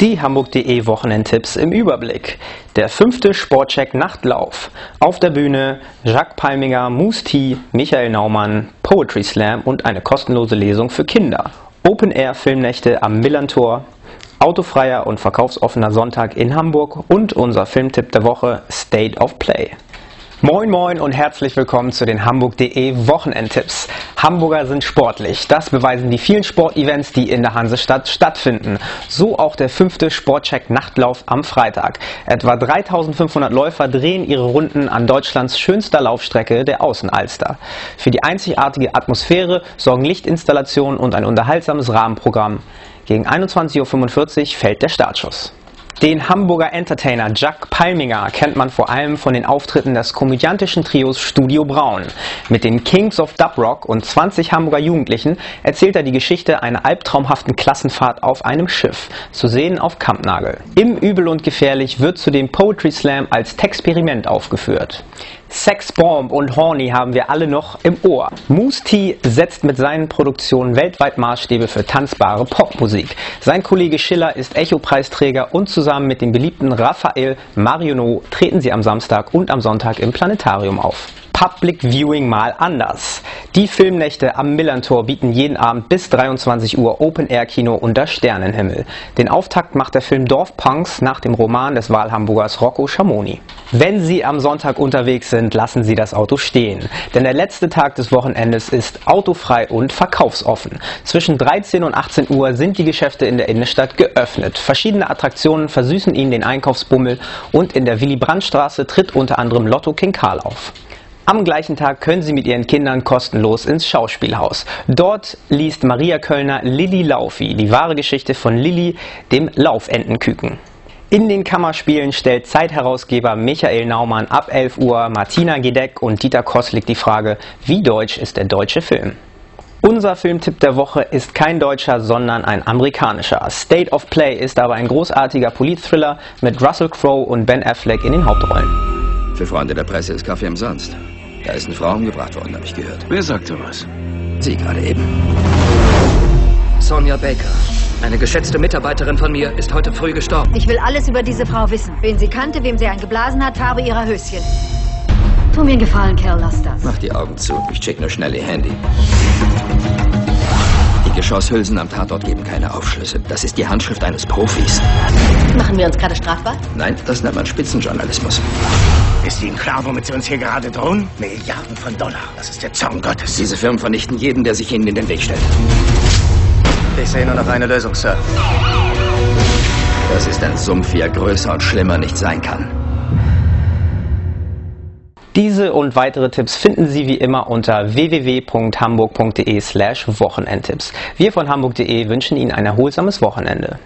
Die Hamburg.de Wochenendtipps im Überblick. Der fünfte Sportcheck Nachtlauf. Auf der Bühne Jacques Palminger, Moose T, Michael Naumann, Poetry Slam und eine kostenlose Lesung für Kinder. Open Air Filmnächte am Millantor. Autofreier und verkaufsoffener Sonntag in Hamburg und unser Filmtipp der Woche State of Play. Moin Moin und herzlich willkommen zu den Hamburg.de Wochenendtipps. Hamburger sind sportlich. Das beweisen die vielen Sportevents, die in der Hansestadt stattfinden. So auch der fünfte Sportcheck Nachtlauf am Freitag. Etwa 3500 Läufer drehen ihre Runden an Deutschlands schönster Laufstrecke, der Außenalster. Für die einzigartige Atmosphäre sorgen Lichtinstallationen und ein unterhaltsames Rahmenprogramm. Gegen 21.45 Uhr fällt der Startschuss. Den Hamburger Entertainer Jack Palminger kennt man vor allem von den Auftritten des komödiantischen Trios Studio Braun. Mit den Kings of Dub Rock und 20 Hamburger Jugendlichen erzählt er die Geschichte einer albtraumhaften Klassenfahrt auf einem Schiff, zu sehen auf Kampnagel. Im Übel und Gefährlich wird zudem Poetry Slam als Texperiment aufgeführt. Sex Bomb und Horny haben wir alle noch im Ohr. Moose T setzt mit seinen Produktionen weltweit Maßstäbe für tanzbare Popmusik. Sein Kollege Schiller ist Echo-Preisträger und zusammen mit dem beliebten Raphael Marionneau treten sie am Samstag und am Sonntag im Planetarium auf. Public Viewing mal anders. Die Filmnächte am Millantor bieten jeden Abend bis 23 Uhr Open-Air-Kino unter Sternenhimmel. Den Auftakt macht der Film Dorfpunks nach dem Roman des Wahlhamburgers Rocco Schamoni. Wenn Sie am Sonntag unterwegs sind, lassen Sie das Auto stehen. Denn der letzte Tag des Wochenendes ist autofrei und verkaufsoffen. Zwischen 13 und 18 Uhr sind die Geschäfte in der Innenstadt geöffnet. Verschiedene Attraktionen versüßen Ihnen den Einkaufsbummel und in der Willy-Brandt-Straße tritt unter anderem Lotto King Karl auf. Am gleichen Tag können Sie mit Ihren Kindern kostenlos ins Schauspielhaus. Dort liest Maria Kölner Lilly Laufi, die wahre Geschichte von Lilly, dem Laufentenküken. In den Kammerspielen stellt Zeitherausgeber Michael Naumann ab 11 Uhr Martina Gedeck und Dieter Koslik die Frage, wie deutsch ist der deutsche Film? Unser Filmtipp der Woche ist kein deutscher, sondern ein amerikanischer. State of Play ist aber ein großartiger Politthriller mit Russell Crowe und Ben Affleck in den Hauptrollen. Für Freunde der Presse ist Kaffee umsonst. Da ist eine Frau umgebracht worden, habe ich gehört. Wer sagte was? Sie gerade eben. Sonja Baker, eine geschätzte Mitarbeiterin von mir, ist heute früh gestorben. Ich will alles über diese Frau wissen. Wen sie kannte, wem sie einen geblasen hat, Farbe ihrer Höschen. Tu mir einen Gefallen, Kerl, lass das. Mach die Augen zu. Ich check nur schnell ihr Handy. Die Geschosshülsen am Tatort geben keine Aufschlüsse. Das ist die Handschrift eines Profis. Machen wir uns gerade strafbar? Nein, das nennt man Spitzenjournalismus. Ist Ihnen klar, womit Sie uns hier gerade drohen? Milliarden von Dollar. Das ist der Zorn Gottes. Diese Firmen vernichten jeden, der sich ihnen in den Weg stellt. Ich sehe nur noch eine Lösung, Sir. Das ist ein Sumpf, wie er größer und schlimmer nicht sein kann. Diese und weitere Tipps finden Sie wie immer unter www.hamburg.de slash Wochenendtipps. Wir von hamburg.de wünschen Ihnen ein erholsames Wochenende.